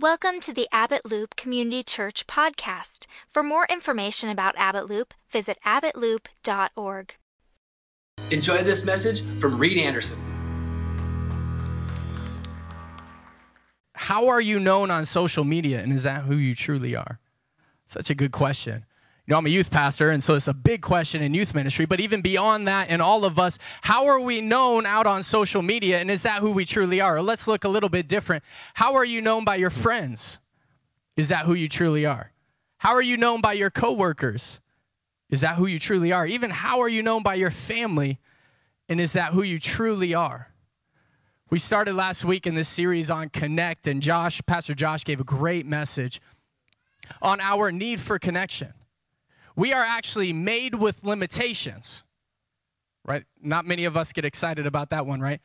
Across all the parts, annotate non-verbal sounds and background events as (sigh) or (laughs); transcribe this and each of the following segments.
Welcome to the Abbott Loop Community Church podcast. For more information about Abbott Loop, visit abbottloop.org. Enjoy this message from Reed Anderson. How are you known on social media, and is that who you truly are? Such a good question. You know, I'm a youth pastor, and so it's a big question in youth ministry. But even beyond that, and all of us, how are we known out on social media, and is that who we truly are? Or let's look a little bit different. How are you known by your friends? Is that who you truly are? How are you known by your coworkers? Is that who you truly are? Even how are you known by your family? And is that who you truly are? We started last week in this series on Connect, and Josh, Pastor Josh, gave a great message on our need for connection we are actually made with limitations, right? Not many of us get excited about that one, right?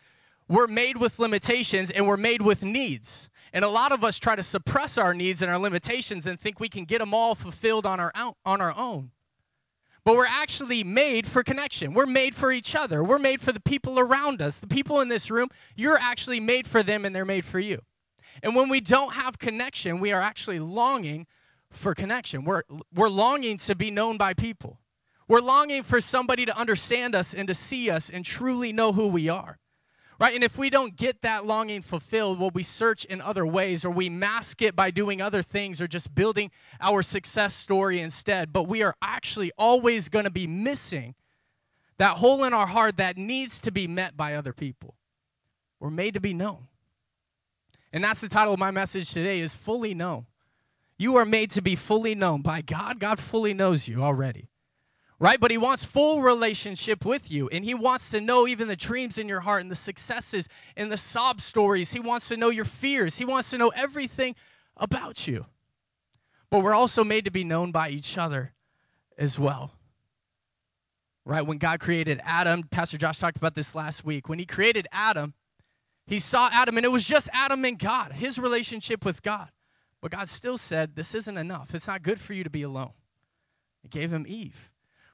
We're made with limitations and we're made with needs. And a lot of us try to suppress our needs and our limitations and think we can get them all fulfilled on our, on our own. But we're actually made for connection. We're made for each other. We're made for the people around us. The people in this room, you're actually made for them and they're made for you. And when we don't have connection, we are actually longing for connection. We're, we're longing to be known by people. We're longing for somebody to understand us and to see us and truly know who we are. Right? And if we don't get that longing fulfilled, well, we search in other ways or we mask it by doing other things or just building our success story instead. But we are actually always going to be missing that hole in our heart that needs to be met by other people. We're made to be known. And that's the title of my message today is fully known. You are made to be fully known by God. God fully knows you already. Right? But he wants full relationship with you. And he wants to know even the dreams in your heart and the successes and the sob stories. He wants to know your fears. He wants to know everything about you. But we're also made to be known by each other as well. Right? When God created Adam, Pastor Josh talked about this last week. When he created Adam, he saw Adam, and it was just Adam and God, his relationship with God. But God still said, This isn't enough. It's not good for you to be alone. He gave him Eve,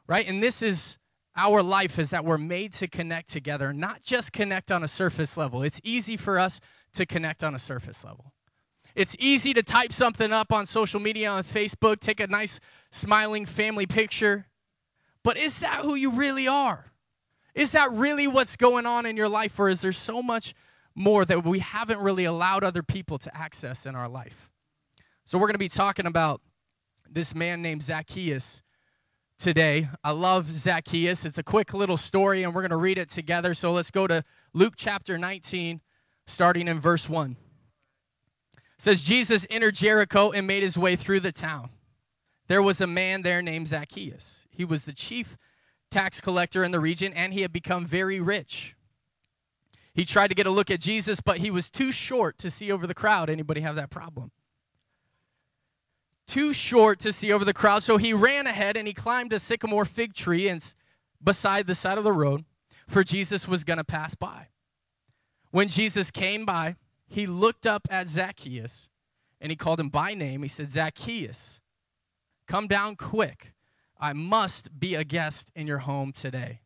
right? And this is our life is that we're made to connect together, not just connect on a surface level. It's easy for us to connect on a surface level. It's easy to type something up on social media on Facebook, take a nice smiling family picture. But is that who you really are? Is that really what's going on in your life, or is there so much more that we haven't really allowed other people to access in our life? So, we're going to be talking about this man named Zacchaeus today. I love Zacchaeus. It's a quick little story, and we're going to read it together. So, let's go to Luke chapter 19, starting in verse 1. It says, Jesus entered Jericho and made his way through the town. There was a man there named Zacchaeus. He was the chief tax collector in the region, and he had become very rich. He tried to get a look at Jesus, but he was too short to see over the crowd. Anybody have that problem? Too short to see over the crowd. So he ran ahead and he climbed a sycamore fig tree and beside the side of the road, for Jesus was going to pass by. When Jesus came by, he looked up at Zacchaeus and he called him by name. He said, Zacchaeus, come down quick. I must be a guest in your home today.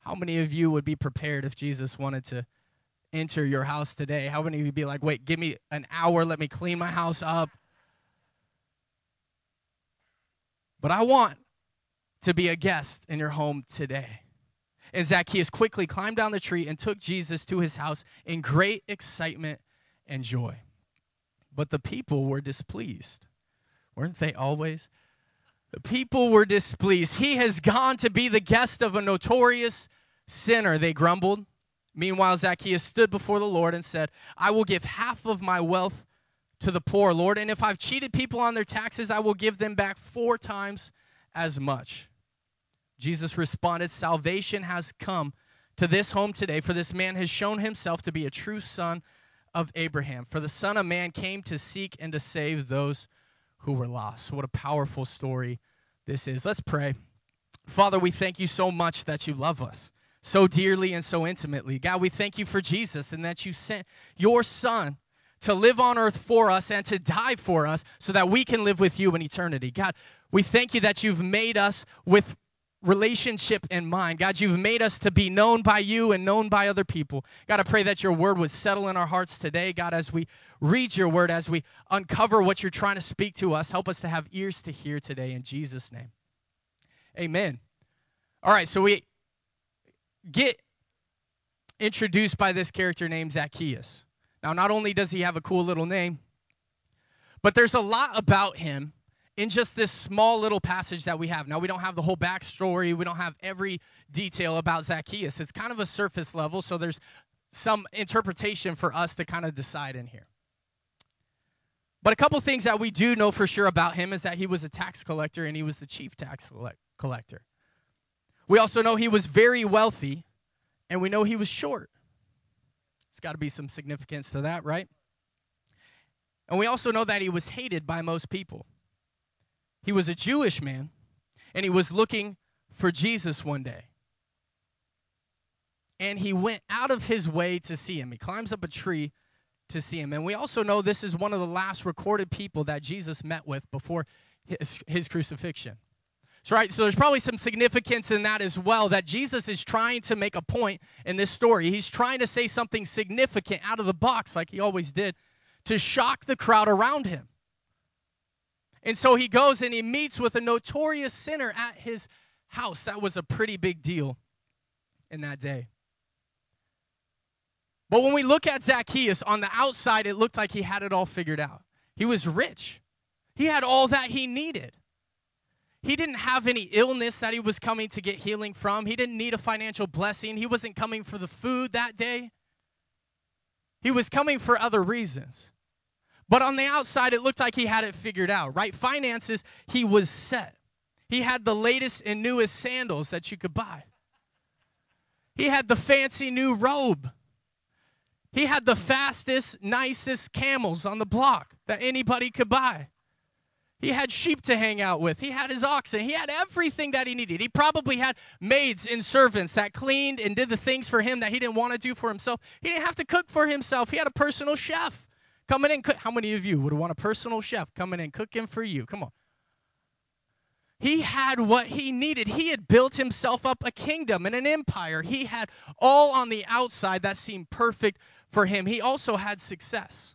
How many of you would be prepared if Jesus wanted to enter your house today? How many of you would be like, wait, give me an hour, let me clean my house up, But I want to be a guest in your home today. And Zacchaeus quickly climbed down the tree and took Jesus to his house in great excitement and joy. But the people were displeased. Weren't they always? The people were displeased. He has gone to be the guest of a notorious sinner, they grumbled. Meanwhile, Zacchaeus stood before the Lord and said, I will give half of my wealth to the poor, Lord. And if I've cheated people on their taxes, I will give them back four times as much. Jesus responded, Salvation has come to this home today, for this man has shown himself to be a true son of Abraham. For the Son of Man came to seek and to save those who were lost. What a powerful story this is. Let's pray. Father, we thank you so much that you love us so dearly and so intimately. God, we thank you for Jesus and that you sent your Son to live on earth for us and to die for us so that we can live with you in eternity. God, we thank you that you've made us with relationship in mind. God, you've made us to be known by you and known by other people. God, I pray that your word would settle in our hearts today. God, as we read your word, as we uncover what you're trying to speak to us, help us to have ears to hear today in Jesus' name. Amen. All right, so we get introduced by this character named Zacchaeus. Now, not only does he have a cool little name, but there's a lot about him in just this small little passage that we have. Now, we don't have the whole backstory, we don't have every detail about Zacchaeus. It's kind of a surface level, so there's some interpretation for us to kind of decide in here. But a couple things that we do know for sure about him is that he was a tax collector and he was the chief tax collector. We also know he was very wealthy and we know he was short. There's got to be some significance to that, right? And we also know that he was hated by most people. He was a Jewish man, and he was looking for Jesus one day. And he went out of his way to see him. He climbs up a tree to see him. And we also know this is one of the last recorded people that Jesus met with before his, his crucifixion. So, right, so there's probably some significance in that as well that Jesus is trying to make a point in this story. He's trying to say something significant out of the box, like he always did, to shock the crowd around him. And so he goes and he meets with a notorious sinner at his house. That was a pretty big deal in that day. But when we look at Zacchaeus, on the outside, it looked like he had it all figured out. He was rich, he had all that he needed. He didn't have any illness that he was coming to get healing from. He didn't need a financial blessing. He wasn't coming for the food that day. He was coming for other reasons. But on the outside, it looked like he had it figured out, right? Finances, he was set. He had the latest and newest sandals that you could buy. He had the fancy new robe. He had the fastest, nicest camels on the block that anybody could buy. He had sheep to hang out with. He had his oxen. He had everything that he needed. He probably had maids and servants that cleaned and did the things for him that he didn't want to do for himself. He didn't have to cook for himself. He had a personal chef coming in. How many of you would want a personal chef coming in cooking for you? Come on. He had what he needed. He had built himself up a kingdom and an empire. He had all on the outside that seemed perfect for him. He also had success.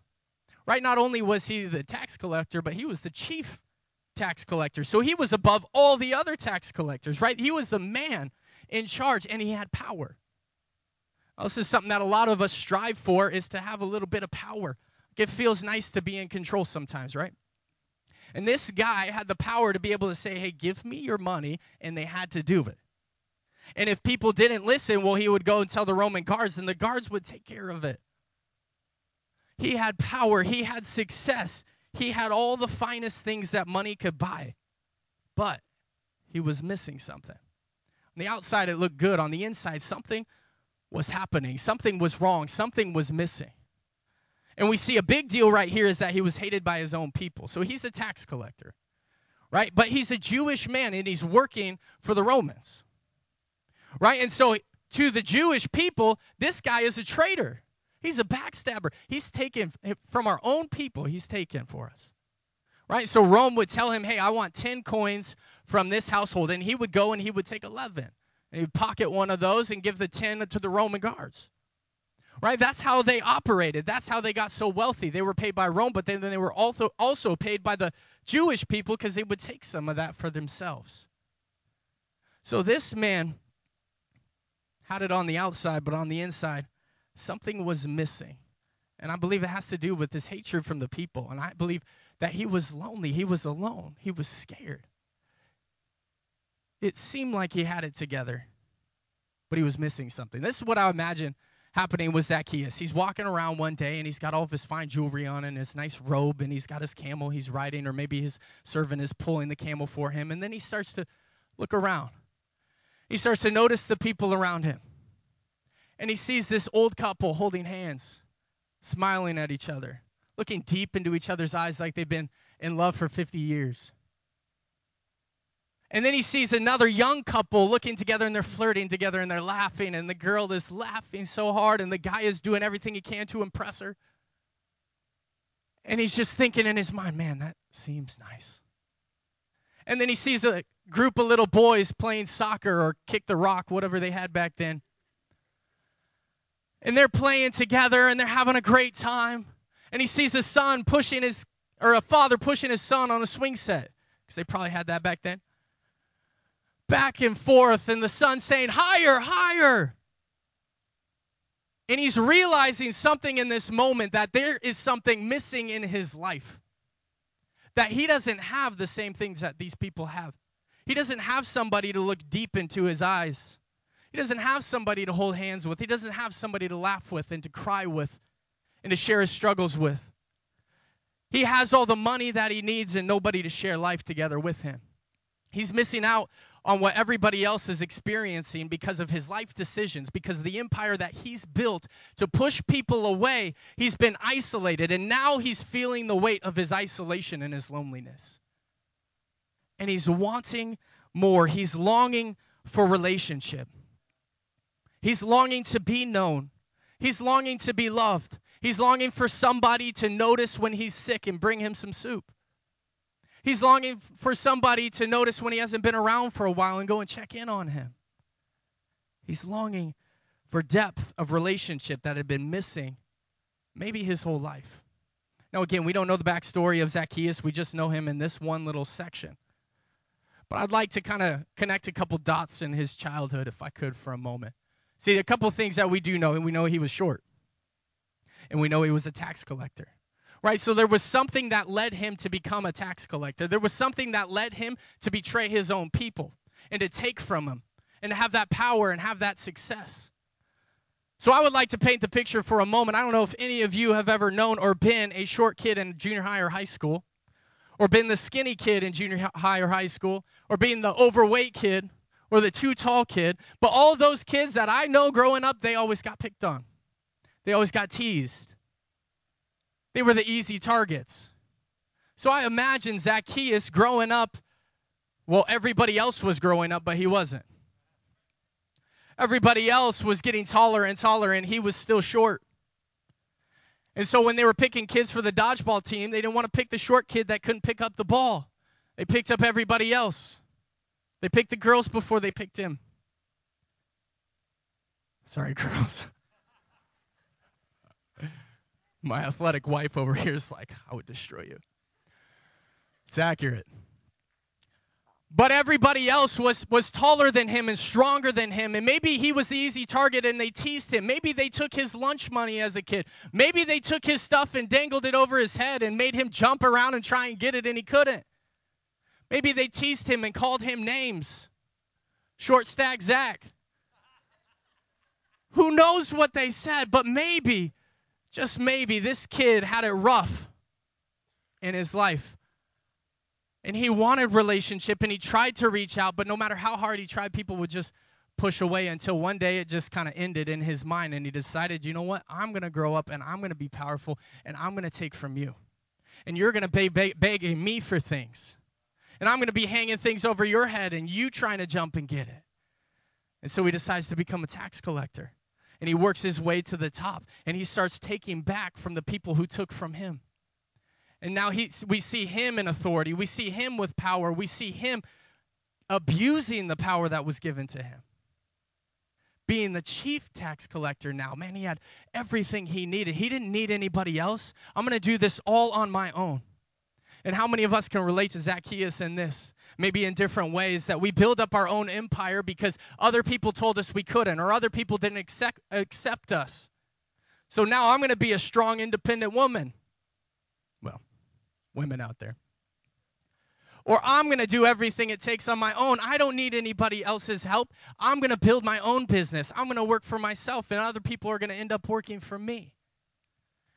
Right? Not only was he the tax collector, but he was the chief tax collector. So he was above all the other tax collectors, right? He was the man in charge and he had power. Well, this is something that a lot of us strive for is to have a little bit of power, it feels nice to be in control sometimes, right? And this guy had the power to be able to say, hey, give me your money, and they had to do it. And if people didn't listen, well, he would go and tell the Roman guards, and the guards would take care of it. He had power, he had success, he had all the finest things that money could buy. But he was missing something. On the outside, it looked good. On the inside, something was happening, something was wrong, something was missing. And we see a big deal right here is that he was hated by his own people. So he's a tax collector, right? But he's a Jewish man and he's working for the Romans, right? And so to the Jewish people, this guy is a traitor. He's a backstabber. He's taken eh, from our own people, he's taken for us, right? So Rome would tell him, hey, I want 10 coins from this household. And he would go and he would take 11. And he'd pocket one of those and give the 10 to the Roman guards right? That's how they operated. That's how they got so wealthy. They were paid by Rome, but then, then they were also also paid by the Jewish people because they would take some of that for themselves. So this man had it on the outside, but on the inside, something was missing. And I believe it has to do with this hatred from the people. And I believe that he was lonely. He was alone. He was scared. It seemed like he had it together, but he was missing something. This is what I imagine happening with Zacchaeus. He's walking around one day and he's got all of his fine jewelry on and his nice robe and he's got his camel he's riding, or maybe his servant is pulling the camel for him. And then he starts to look around. He starts to notice the people around him. And he sees this old couple holding hands, smiling at each other, looking deep into each other's eyes like they've been in love for 50 years. And then he sees another young couple looking together and they're flirting together and they're laughing, and the girl is laughing so hard, and the guy is doing everything he can to impress her. And he's just thinking in his mind, man, that seems nice. And then he sees a group of little boys playing soccer or kick the rock, whatever they had back then. And they're playing together and they're having a great time. And he sees a son pushing his, or a father pushing his son on a swing set, because they probably had that back then. Back and forth, and the son saying, Higher, higher. And he's realizing something in this moment that there is something missing in his life. That he doesn't have the same things that these people have. He doesn't have somebody to look deep into his eyes. He doesn't have somebody to hold hands with. He doesn't have somebody to laugh with and to cry with and to share his struggles with. He has all the money that he needs and nobody to share life together with him. He's missing out on what everybody else is experiencing because of his life decisions, because the empire that he's built to push people away, he's been isolated, and now he's feeling the weight of his isolation and his loneliness. And he's wanting more, he's longing for relationship. He's longing to be known. He's longing to be loved. He's longing for somebody to notice when he's sick and bring him some soup. He's longing for somebody to notice when he hasn't been around for a while and go and check in on him. He's longing for depth of relationship that had been missing maybe his whole life. Now, again, we don't know the backstory of Zacchaeus, we just know him in this one little section. But I'd like to kind of connect a couple dots in his childhood, if I could, for a moment. See, a couple things that we do know, and we know he was short, and we know he was a tax collector right? So there was something that led him to become a tax collector. There was something that led him to betray his own people and to take from them and to have that power and have that success. So I would like to paint the picture for a moment. I don't know if any of you have ever known or been a short kid in junior high or high school, or been the skinny kid in junior high or high school, or being the overweight kid or the too tall kid. But all those kids that I know growing up, they always got picked on. They always got teased. They were the easy targets. So I imagine Zacchaeus growing up, well, everybody else was growing up, but he wasn't. Everybody else was getting taller and taller, and he was still short. And so when they were picking kids for the dodgeball team, they didn't want to pick the short kid that couldn't pick up the ball. They picked up everybody else. They picked the girls before they picked him. Sorry, (laughs) girls. My athletic wife over here is like, I would destroy you. It's accurate. But everybody else was, was taller than him and stronger than him. And maybe he was the easy target and they teased him. Maybe they took his lunch money as a kid. Maybe they took his stuff and dangled it over his head and made him jump around and try and get it and he couldn't. Maybe they teased him and called him names. Short stack Zach. Who knows what they said, but maybe just maybe this kid had it rough in his life. And he wanted relationship and he tried to reach out, but no matter how hard he tried, people would just push away until one day it just kind of ended in his mind and he decided, you know what? I'm going to grow up and I'm going to be powerful and I'm going to take from you. And you're going to be begging me for things. And I'm going to be hanging things over your head and you trying to jump and get it. And so he decides to become a tax collector and he works his way to the top and he starts taking back from the people who took from him. And now he, we see him in authority. We see him with power. We see him abusing the power that was given to him. Being the chief tax collector now, man, he had everything he needed. He didn't need anybody else. I'm going to do this all on my own. And how many of us can relate to Zacchaeus in this? maybe in different ways, that we build up our own empire because other people told us we couldn't or other people didn't accept, accept us. So now I'm going to be a strong, independent woman. Well, women out there. Or I'm going to do everything it takes on my own. I don't need anybody else's help. I'm going to build my own business. I'm going to work for myself, and other people are going to end up working for me.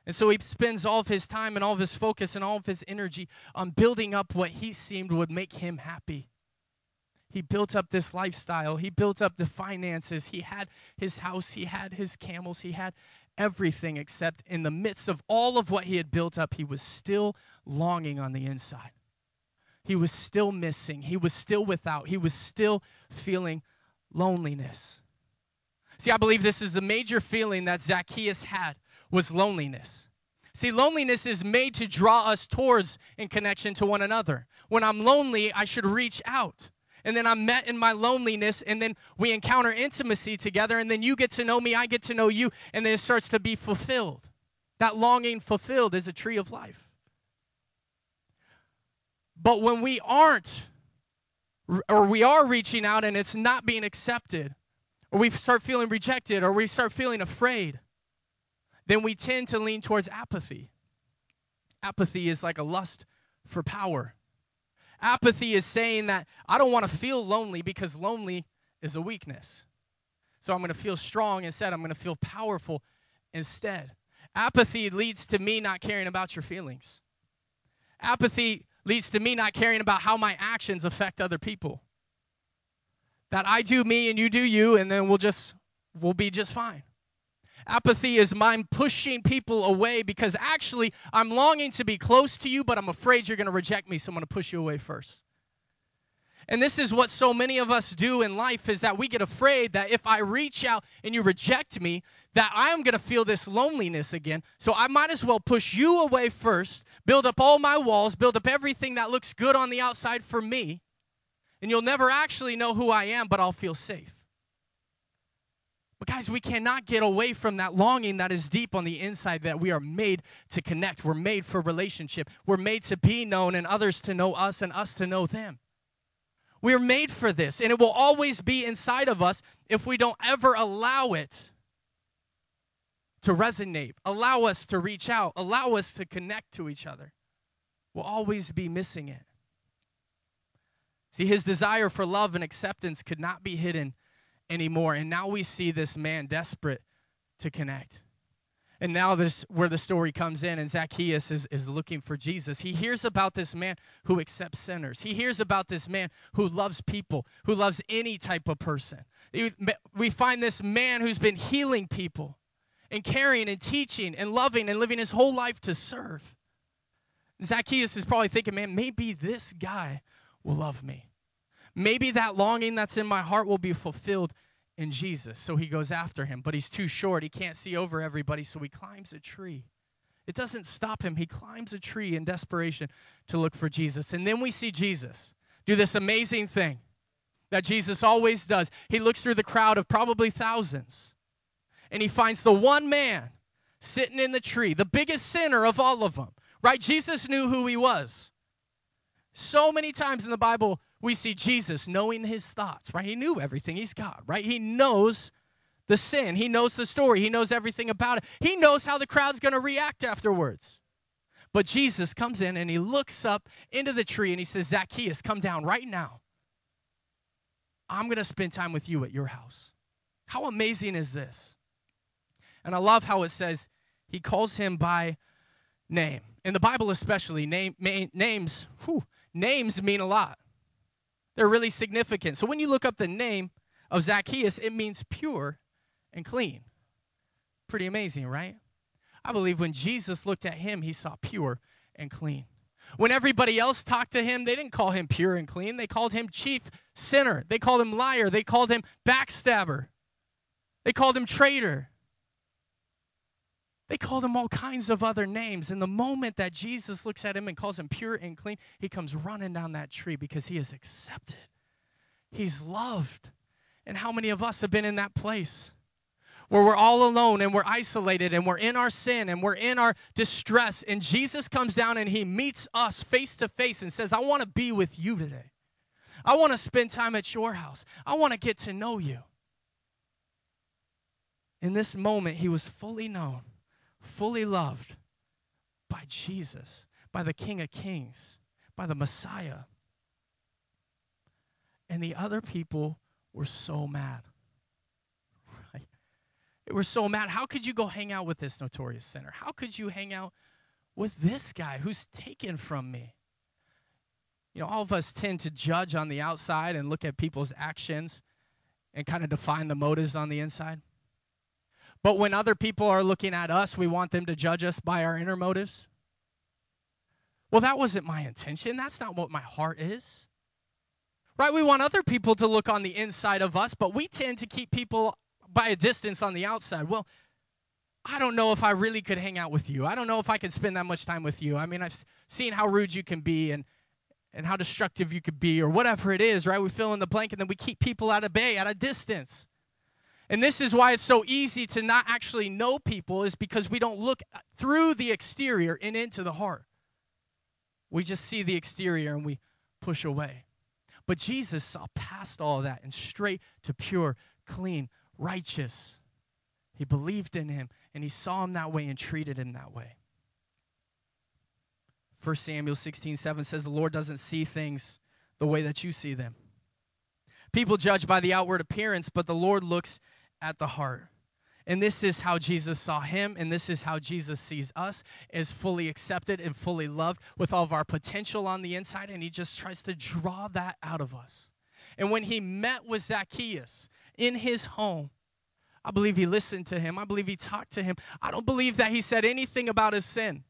And so he spends all of his time and all of his focus and all of his energy on building up what he seemed would make him happy. He built up this lifestyle. He built up the finances. He had his house. He had his camels. He had everything except in the midst of all of what he had built up, he was still longing on the inside. He was still missing. He was still without. He was still feeling loneliness. See, I believe this is the major feeling that Zacchaeus had was loneliness. See, loneliness is made to draw us towards in connection to one another. when I'm lonely, I should reach out. And then I'm met in my loneliness, and then we encounter intimacy together, and then you get to know me, I get to know you, and then it starts to be fulfilled. That longing fulfilled is a tree of life. But when we aren't, or we are reaching out and it's not being accepted, or we start feeling rejected, or we start feeling afraid, then we tend to lean towards apathy. Apathy is like a lust for power. Apathy is saying that I don't want to feel lonely because lonely is a weakness. So I'm going to feel strong instead. I'm going to feel powerful instead. Apathy leads to me not caring about your feelings. Apathy leads to me not caring about how my actions affect other people. That I do me and you do you, and then we'll just, we'll be just fine. Apathy is mine pushing people away because actually I'm longing to be close to you, but I'm afraid you're going to reject me, so I'm going to push you away first. And this is what so many of us do in life is that we get afraid that if I reach out and you reject me, that I'm going to feel this loneliness again. So I might as well push you away first, build up all my walls, build up everything that looks good on the outside for me. And you'll never actually know who I am, but I'll feel safe. But, guys, we cannot get away from that longing that is deep on the inside that we are made to connect. We're made for relationship. We're made to be known and others to know us and us to know them. We are made for this, and it will always be inside of us if we don't ever allow it to resonate, allow us to reach out, allow us to connect to each other. We'll always be missing it. See, his desire for love and acceptance could not be hidden anymore. And now we see this man desperate to connect. And now this where the story comes in, and Zacchaeus is, is looking for Jesus. He hears about this man who accepts sinners. He hears about this man who loves people, who loves any type of person. We find this man who's been healing people and caring and teaching and loving and living his whole life to serve. Zacchaeus is probably thinking, man, maybe this guy will love me. Maybe that longing that's in my heart will be fulfilled in Jesus. So he goes after him, but he's too short. He can't see over everybody, so he climbs a tree. It doesn't stop him. He climbs a tree in desperation to look for Jesus. And then we see Jesus do this amazing thing that Jesus always does. He looks through the crowd of probably thousands and he finds the one man sitting in the tree, the biggest sinner of all of them, right? Jesus knew who he was. So many times in the Bible, we see Jesus knowing his thoughts, right? He knew everything. He's God, right? He knows the sin. He knows the story. He knows everything about it. He knows how the crowd's going to react afterwards. But Jesus comes in and he looks up into the tree and he says, Zacchaeus, come down right now. I'm going to spend time with you at your house. How amazing is this? And I love how it says he calls him by name. In the Bible, especially, name, names, whew, names mean a lot. They're really significant. So when you look up the name of Zacchaeus, it means pure and clean. Pretty amazing, right? I believe when Jesus looked at him, he saw pure and clean. When everybody else talked to him, they didn't call him pure and clean. They called him chief sinner. They called him liar. They called him backstabber. They called him traitor. They called him all kinds of other names. And the moment that Jesus looks at him and calls him pure and clean, he comes running down that tree because he is accepted. He's loved. And how many of us have been in that place where we're all alone and we're isolated and we're in our sin and we're in our distress? And Jesus comes down and he meets us face to face and says, I want to be with you today. I want to spend time at your house. I want to get to know you. In this moment, he was fully known fully loved by Jesus, by the King of Kings, by the Messiah. And the other people were so mad. (laughs) Right? They were so mad. How could you go hang out with this notorious sinner? How could you hang out with this guy who's taken from me? You know, all of us tend to judge on the outside and look at people's actions and kind of define the motives on the inside. But when other people are looking at us, we want them to judge us by our inner motives. Well, that wasn't my intention. That's not what my heart is. Right? We want other people to look on the inside of us, but we tend to keep people by a distance on the outside. Well, I don't know if I really could hang out with you. I don't know if I could spend that much time with you. I mean, I've seen how rude you can be and and how destructive you could be or whatever it is, right? We fill in the blank and then we keep people at a bay, at a distance. And this is why it's so easy to not actually know people is because we don't look through the exterior and into the heart. We just see the exterior and we push away. But Jesus saw past all that and straight to pure, clean, righteous. He believed in him and he saw him that way and treated him that way. 1 Samuel 16, 7 says, The Lord doesn't see things the way that you see them. People judge by the outward appearance, but the Lord looks at the heart. And this is how Jesus saw him, and this is how Jesus sees us as fully accepted and fully loved with all of our potential on the inside, and he just tries to draw that out of us. And when he met with Zacchaeus in his home, I believe he listened to him. I believe he talked to him. I don't believe that he said anything about his sin.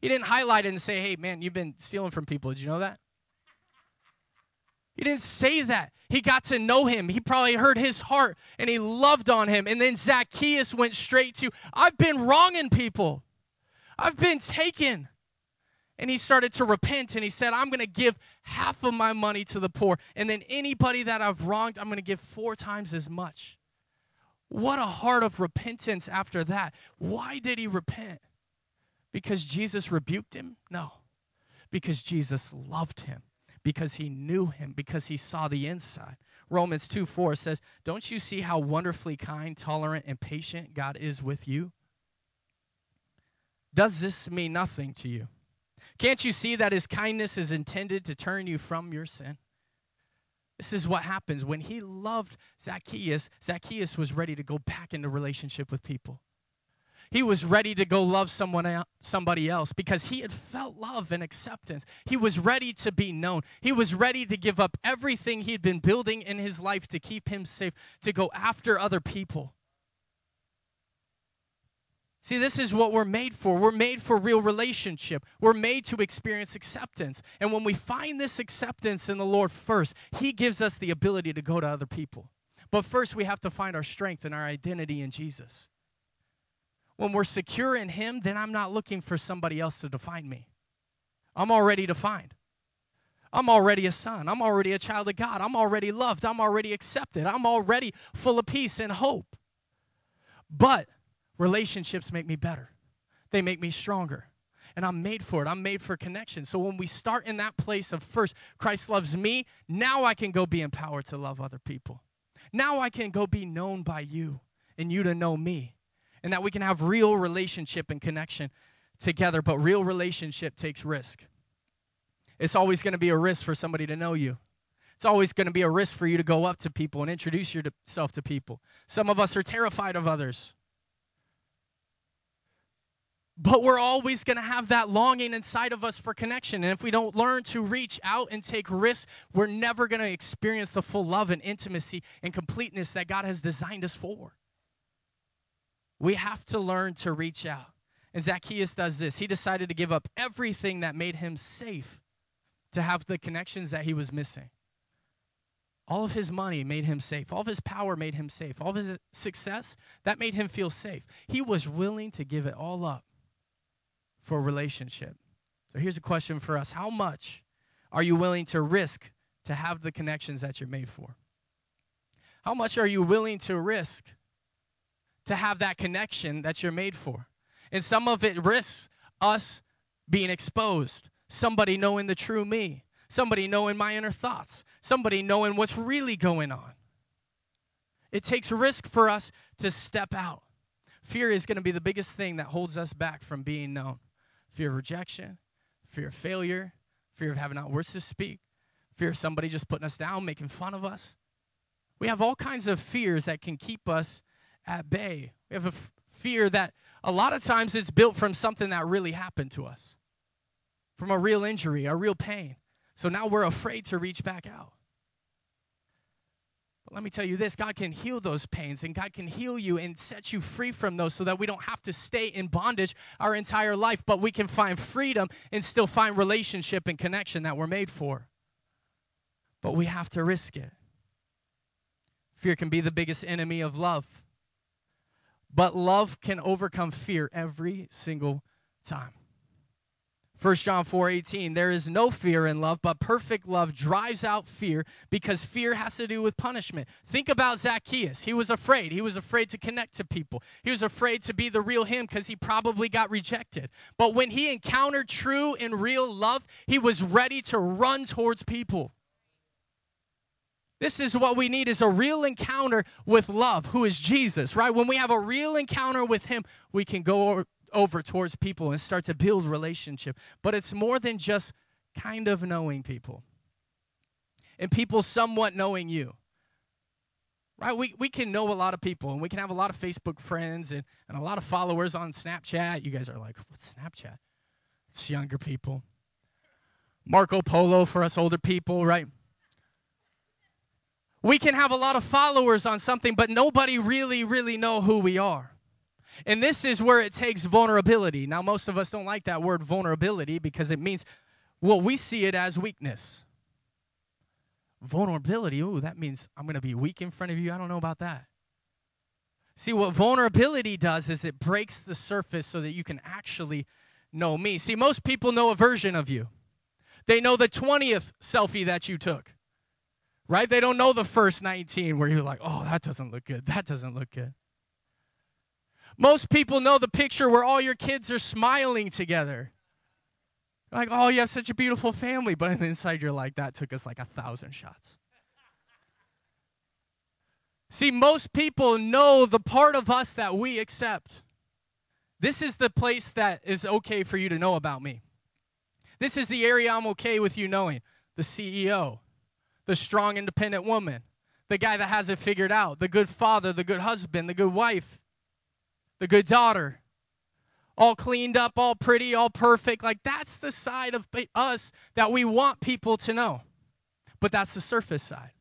He didn't highlight it and say, hey, man, you've been stealing from people. Did you know that? He didn't say that. He got to know him. He probably heard his heart and he loved on him. And then Zacchaeus went straight to, I've been wronging people. I've been taken. And he started to repent and he said, I'm going to give half of my money to the poor. And then anybody that I've wronged, I'm going to give four times as much. What a heart of repentance after that. Why did he repent? Because Jesus rebuked him? No. Because Jesus loved him because he knew him, because he saw the inside. Romans 2 4 says, Don't you see how wonderfully kind, tolerant, and patient God is with you? Does this mean nothing to you? Can't you see that his kindness is intended to turn you from your sin? This is what happens. When he loved Zacchaeus, Zacchaeus was ready to go back into relationship with people. He was ready to go love someone somebody else because he had felt love and acceptance. He was ready to be known. He was ready to give up everything he'd been building in his life to keep him safe, to go after other people. See, this is what we're made for. We're made for real relationship. We're made to experience acceptance. And when we find this acceptance in the Lord first, He gives us the ability to go to other people. But first, we have to find our strength and our identity in Jesus when we're secure in Him, then I'm not looking for somebody else to define me. I'm already defined. I'm already a son. I'm already a child of God. I'm already loved. I'm already accepted. I'm already full of peace and hope. But relationships make me better, they make me stronger. And I'm made for it. I'm made for connection. So when we start in that place of first, Christ loves me, now I can go be empowered to love other people. Now I can go be known by you and you to know me and that we can have real relationship and connection together. But real relationship takes risk. It's always going to be a risk for somebody to know you. It's always going to be a risk for you to go up to people and introduce yourself to people. Some of us are terrified of others. But we're always going to have that longing inside of us for connection. And if we don't learn to reach out and take risks, we're never going to experience the full love and intimacy and completeness that God has designed us for. We have to learn to reach out. And Zacchaeus does this. He decided to give up everything that made him safe to have the connections that he was missing. All of his money made him safe. All of his power made him safe. All of his success, that made him feel safe. He was willing to give it all up for a relationship. So here's a question for us How much are you willing to risk to have the connections that you're made for? How much are you willing to risk to have that connection that you're made for. And some of it risks us being exposed, somebody knowing the true me, somebody knowing my inner thoughts, somebody knowing what's really going on. It takes risk for us to step out. Fear is going to be the biggest thing that holds us back from being known. Fear of rejection, fear of failure, fear of having not words to speak, fear of somebody just putting us down, making fun of us. We have all kinds of fears that can keep us at bay. We have a f- fear that a lot of times it's built from something that really happened to us, from a real injury, a real pain. So now we're afraid to reach back out. But let me tell you this God can heal those pains and God can heal you and set you free from those so that we don't have to stay in bondage our entire life, but we can find freedom and still find relationship and connection that we're made for. But we have to risk it. Fear can be the biggest enemy of love. But love can overcome fear every single time. 1 John 4 18, there is no fear in love, but perfect love drives out fear because fear has to do with punishment. Think about Zacchaeus. He was afraid. He was afraid to connect to people, he was afraid to be the real him because he probably got rejected. But when he encountered true and real love, he was ready to run towards people. This is what we need is a real encounter with love, who is Jesus, right? When we have a real encounter with him, we can go over towards people and start to build relationship. But it's more than just kind of knowing people. And people somewhat knowing you. Right? We, we can know a lot of people and we can have a lot of Facebook friends and, and a lot of followers on Snapchat. You guys are like, what's Snapchat? It's younger people. Marco Polo for us older people, right? We can have a lot of followers on something, but nobody really, really know who we are. And this is where it takes vulnerability. Now, most of us don't like that word vulnerability because it means, well, we see it as weakness. Vulnerability, oh, that means I'm going to be weak in front of you. I don't know about that. See, what vulnerability does is it breaks the surface so that you can actually know me. See, most people know a version of you, they know the 20th selfie that you took, right? They don't know the first 19 where you're like, oh, that doesn't look good. That doesn't look good. Most people know the picture where all your kids are smiling together. Like, oh, you have such a beautiful family. But (laughs) inside, you're like, that took us like a thousand shots. See, most people know the part of us that we accept. This is the place that is okay for you to know about me. This is the area I'm okay with you knowing the CEO, the strong, independent woman, the guy that has it figured out, the good father, the good husband, the good wife, the good daughter, all cleaned up, all pretty, all perfect. Like that's the side of us that we want people to know. But that's the surface side.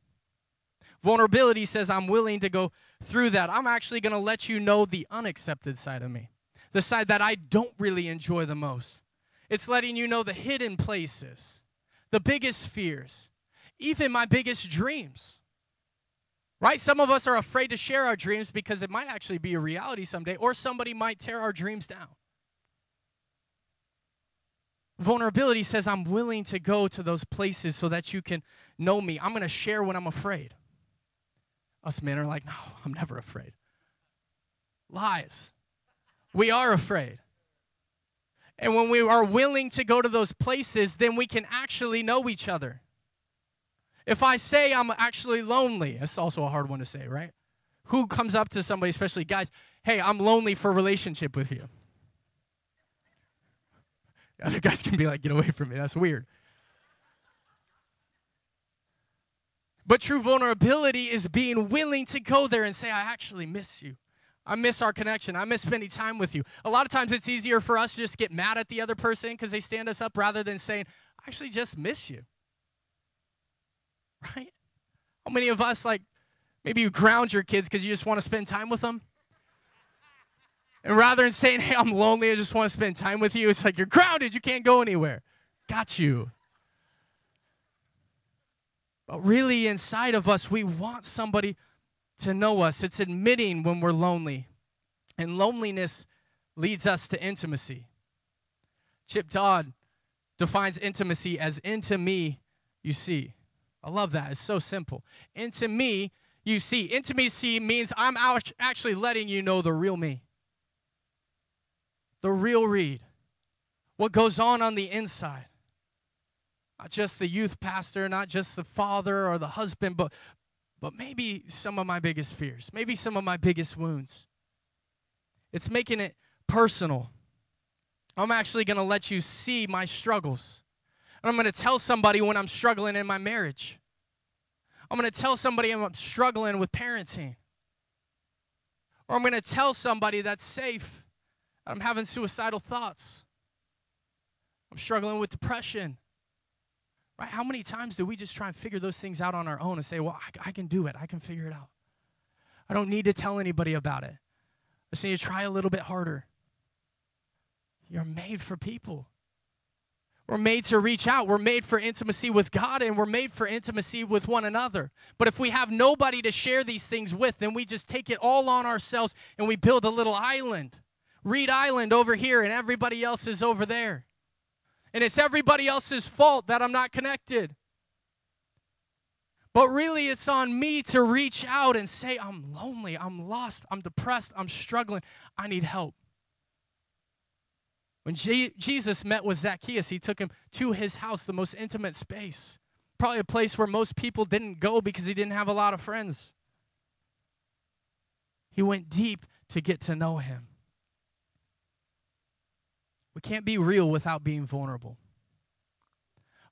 Vulnerability says, I'm willing to go through that. I'm actually going to let you know the unaccepted side of me, the side that I don't really enjoy the most. It's letting you know the hidden places, the biggest fears, even my biggest dreams. Right? Some of us are afraid to share our dreams because it might actually be a reality someday, or somebody might tear our dreams down. Vulnerability says, I'm willing to go to those places so that you can know me. I'm going to share when I'm afraid. Us men are like, no, I'm never afraid. Lies. We are afraid. And when we are willing to go to those places, then we can actually know each other. If I say I'm actually lonely, that's also a hard one to say, right? Who comes up to somebody, especially guys, hey, I'm lonely for relationship with you? (laughs) Other guys can be like, get away from me. That's weird. But true vulnerability is being willing to go there and say, I actually miss you. I miss our connection. I miss spending time with you. A lot of times it's easier for us to just get mad at the other person because they stand us up rather than saying, I actually just miss you. Right? How many of us, like, maybe you ground your kids because you just want to spend time with them? And rather than saying, hey, I'm lonely, I just want to spend time with you, it's like, you're grounded, you can't go anywhere. Got you. But really, inside of us, we want somebody to know us. It's admitting when we're lonely. And loneliness leads us to intimacy. Chip Dodd defines intimacy as into me, you see. I love that. It's so simple. Into me, you see. Intimacy means I'm actually letting you know the real me, the real Reed, what goes on on the inside. Not just the youth pastor, not just the father or the husband, but, but maybe some of my biggest fears, maybe some of my biggest wounds. It's making it personal. I'm actually going to let you see my struggles. I'm going to tell somebody when I'm struggling in my marriage. I'm going to tell somebody I'm struggling with parenting. Or I'm going to tell somebody that's safe. that I'm having suicidal thoughts. I'm struggling with depression. Right? How many times do we just try and figure those things out on our own and say, well, I, I can do it. I can figure it out. I don't need to tell anybody about it. I just need to try a little bit harder. You're made for people. We're made to reach out. We're made for intimacy with God and we're made for intimacy with one another. But if we have nobody to share these things with, then we just take it all on ourselves and we build a little island. Reed Island over here and everybody else is over there. And it's everybody else's fault that I'm not connected. But really, it's on me to reach out and say, I'm lonely, I'm lost, I'm depressed, I'm struggling, I need help. When Je- Jesus met with Zacchaeus, he took him to his house, the most intimate space. Probably a place where most people didn't go because he didn't have a lot of friends. He went deep to get to know him. We can't be real without being vulnerable.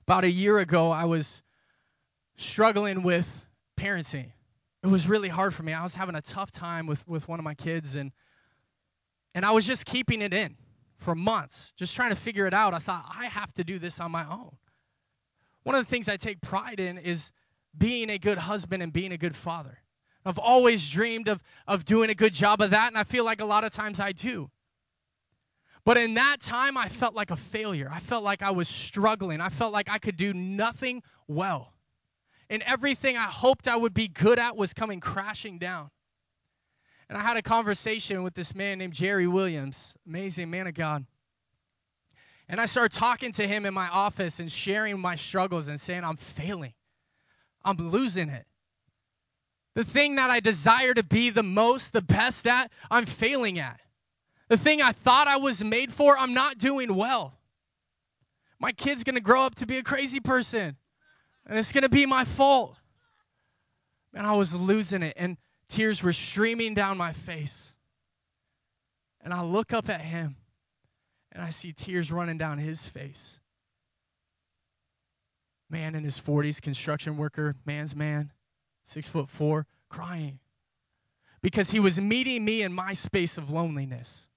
About a year ago, I was struggling with parenting. It was really hard for me. I was having a tough time with, with one of my kids, and, and I was just keeping it in for months, just trying to figure it out. I thought, I have to do this on my own. One of the things I take pride in is being a good husband and being a good father. I've always dreamed of, of doing a good job of that, and I feel like a lot of times I do. But in that time, I felt like a failure. I felt like I was struggling. I felt like I could do nothing well. And everything I hoped I would be good at was coming crashing down. And I had a conversation with this man named Jerry Williams, amazing man of God. And I started talking to him in my office and sharing my struggles and saying, I'm failing. I'm losing it. The thing that I desire to be the most, the best at, I'm failing at. The thing I thought I was made for, I'm not doing well. My kid's gonna grow up to be a crazy person, and it's gonna be my fault. Man, I was losing it, and tears were streaming down my face. And I look up at him, and I see tears running down his face. Man in his 40s, construction worker, man's man, six foot four, crying. Because he was meeting me in my space of loneliness.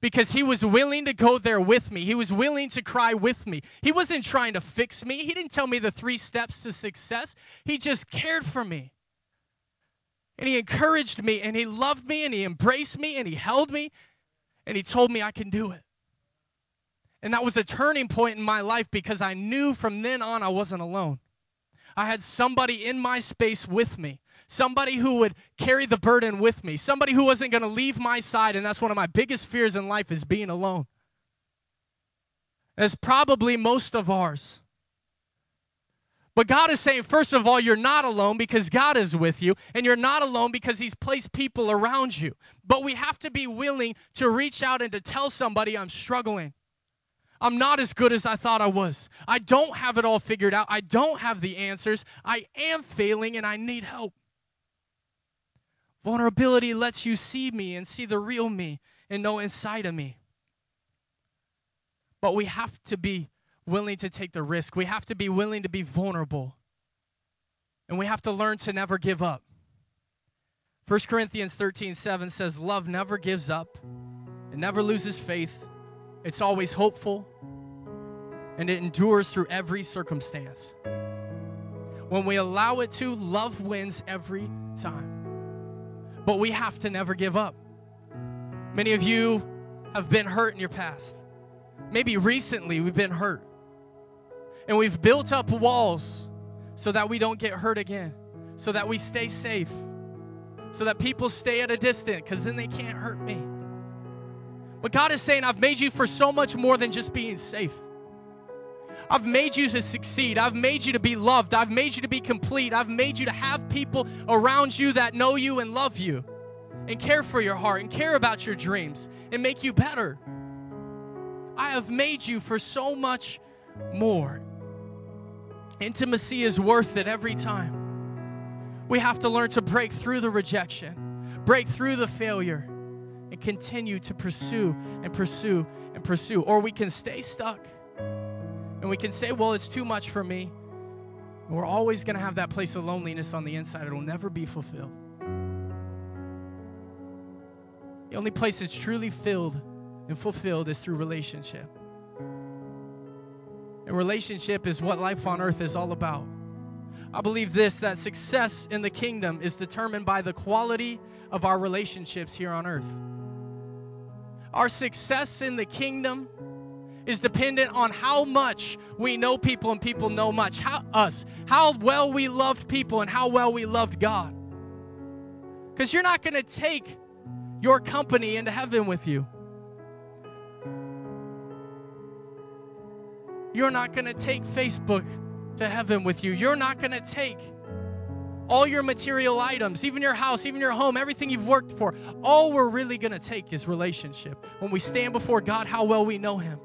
Because he was willing to go there with me. He was willing to cry with me. He wasn't trying to fix me. He didn't tell me the three steps to success. He just cared for me. And he encouraged me and he loved me and he embraced me and he held me and he told me I can do it. And that was a turning point in my life because I knew from then on I wasn't alone. I had somebody in my space with me, somebody who would carry the burden with me, somebody who wasn't going to leave my side. And that's one of my biggest fears in life is being alone. That's probably most of ours. But God is saying, first of all, you're not alone because God is with you, and you're not alone because He's placed people around you. But we have to be willing to reach out and to tell somebody, I'm struggling. I'm not as good as I thought I was. I don't have it all figured out. I don't have the answers. I am failing and I need help. Vulnerability lets you see me and see the real me and know inside of me. But we have to be willing to take the risk. We have to be willing to be vulnerable. And we have to learn to never give up. 1 Corinthians 13 7 says, Love never gives up, it never loses faith, it's always hopeful, and it endures through every circumstance. When we allow it to, love wins every time. But we have to never give up. Many of you have been hurt in your past. Maybe recently we've been hurt. And we've built up walls so that we don't get hurt again, so that we stay safe, so that people stay at a distance because then they can't hurt me. But God is saying, I've made you for so much more than just being safe. I've made you to succeed. I've made you to be loved. I've made you to be complete. I've made you to have people around you that know you and love you and care for your heart and care about your dreams and make you better. I have made you for so much more. Intimacy is worth it every time. We have to learn to break through the rejection, break through the failure, and continue to pursue and pursue and pursue. Or we can stay stuck and we can say, well, it's too much for me. And we're always going to have that place of loneliness on the inside. It will never be fulfilled. The only place that's truly filled and fulfilled is through relationship. And relationship is what life on earth is all about. I believe this that success in the kingdom is determined by the quality of our relationships here on earth. Our success in the kingdom is dependent on how much we know people and people know much how us how well we loved people and how well we loved god because you're not going to take your company into heaven with you You're not going to take Facebook to heaven with you. You're not going to take all your material items, even your house, even your home, everything you've worked for. All we're really going to take is relationship. When we stand before God, how well we know Him.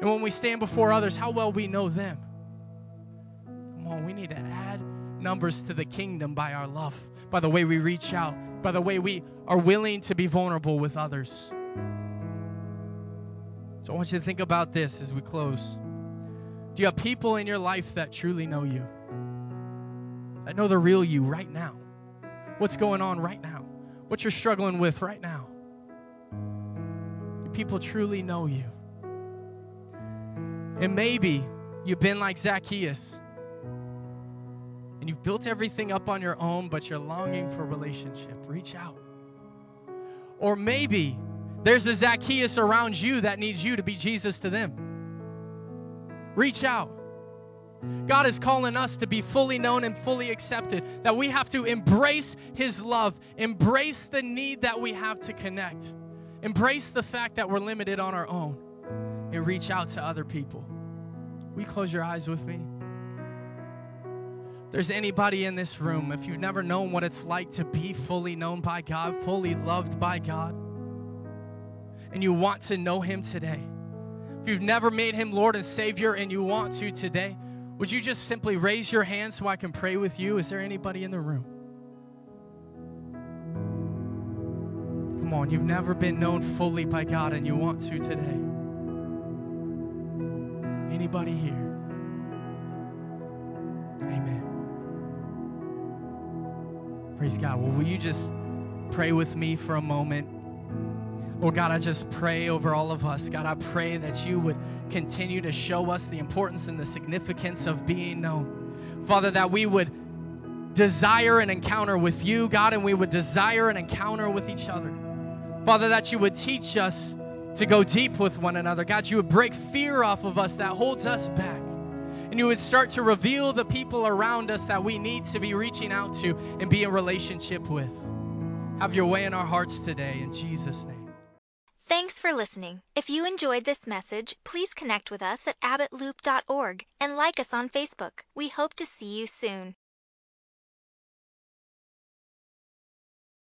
And when we stand before others, how well we know them. Come on, we need to add numbers to the kingdom by our love, by the way we reach out, by the way we are willing to be vulnerable with others. So I want you to think about this as we close. Do you have people in your life that truly know you? That know the real you right now? What's going on right now? What you're struggling with right now? Do people truly know you? And maybe you've been like Zacchaeus and you've built everything up on your own, but you're longing for relationship. Reach out. Or maybe there's a Zacchaeus around you that needs you to be Jesus to them. Reach out. God is calling us to be fully known and fully accepted, that we have to embrace His love, embrace the need that we have to connect, embrace the fact that we're limited on our own, and reach out to other people. Will you close your eyes with me? There's anybody in this room, if you've never known what it's like to be fully known by God, fully loved by God, and you want to know Him today, if you've never made Him Lord and Savior and you want to today, would you just simply raise your hand so I can pray with you? Is there anybody in the room? Come on, you've never been known fully by God and you want to today. Anybody here? Amen. Praise God. Well, will you just pray with me for a moment? Lord God, I just pray over all of us. God, I pray that you would continue to show us the importance and the significance of being known. Father, that we would desire an encounter with you, God, and we would desire an encounter with each other. Father, that you would teach us to go deep with one another. God, you would break fear off of us that holds us back. And you would start to reveal the people around us that we need to be reaching out to and be in relationship with. Have your way in our hearts today, in Jesus' name. Thanks for listening. If you enjoyed this message, please connect with us at abbottloop.org and like us on Facebook. We hope to see you soon.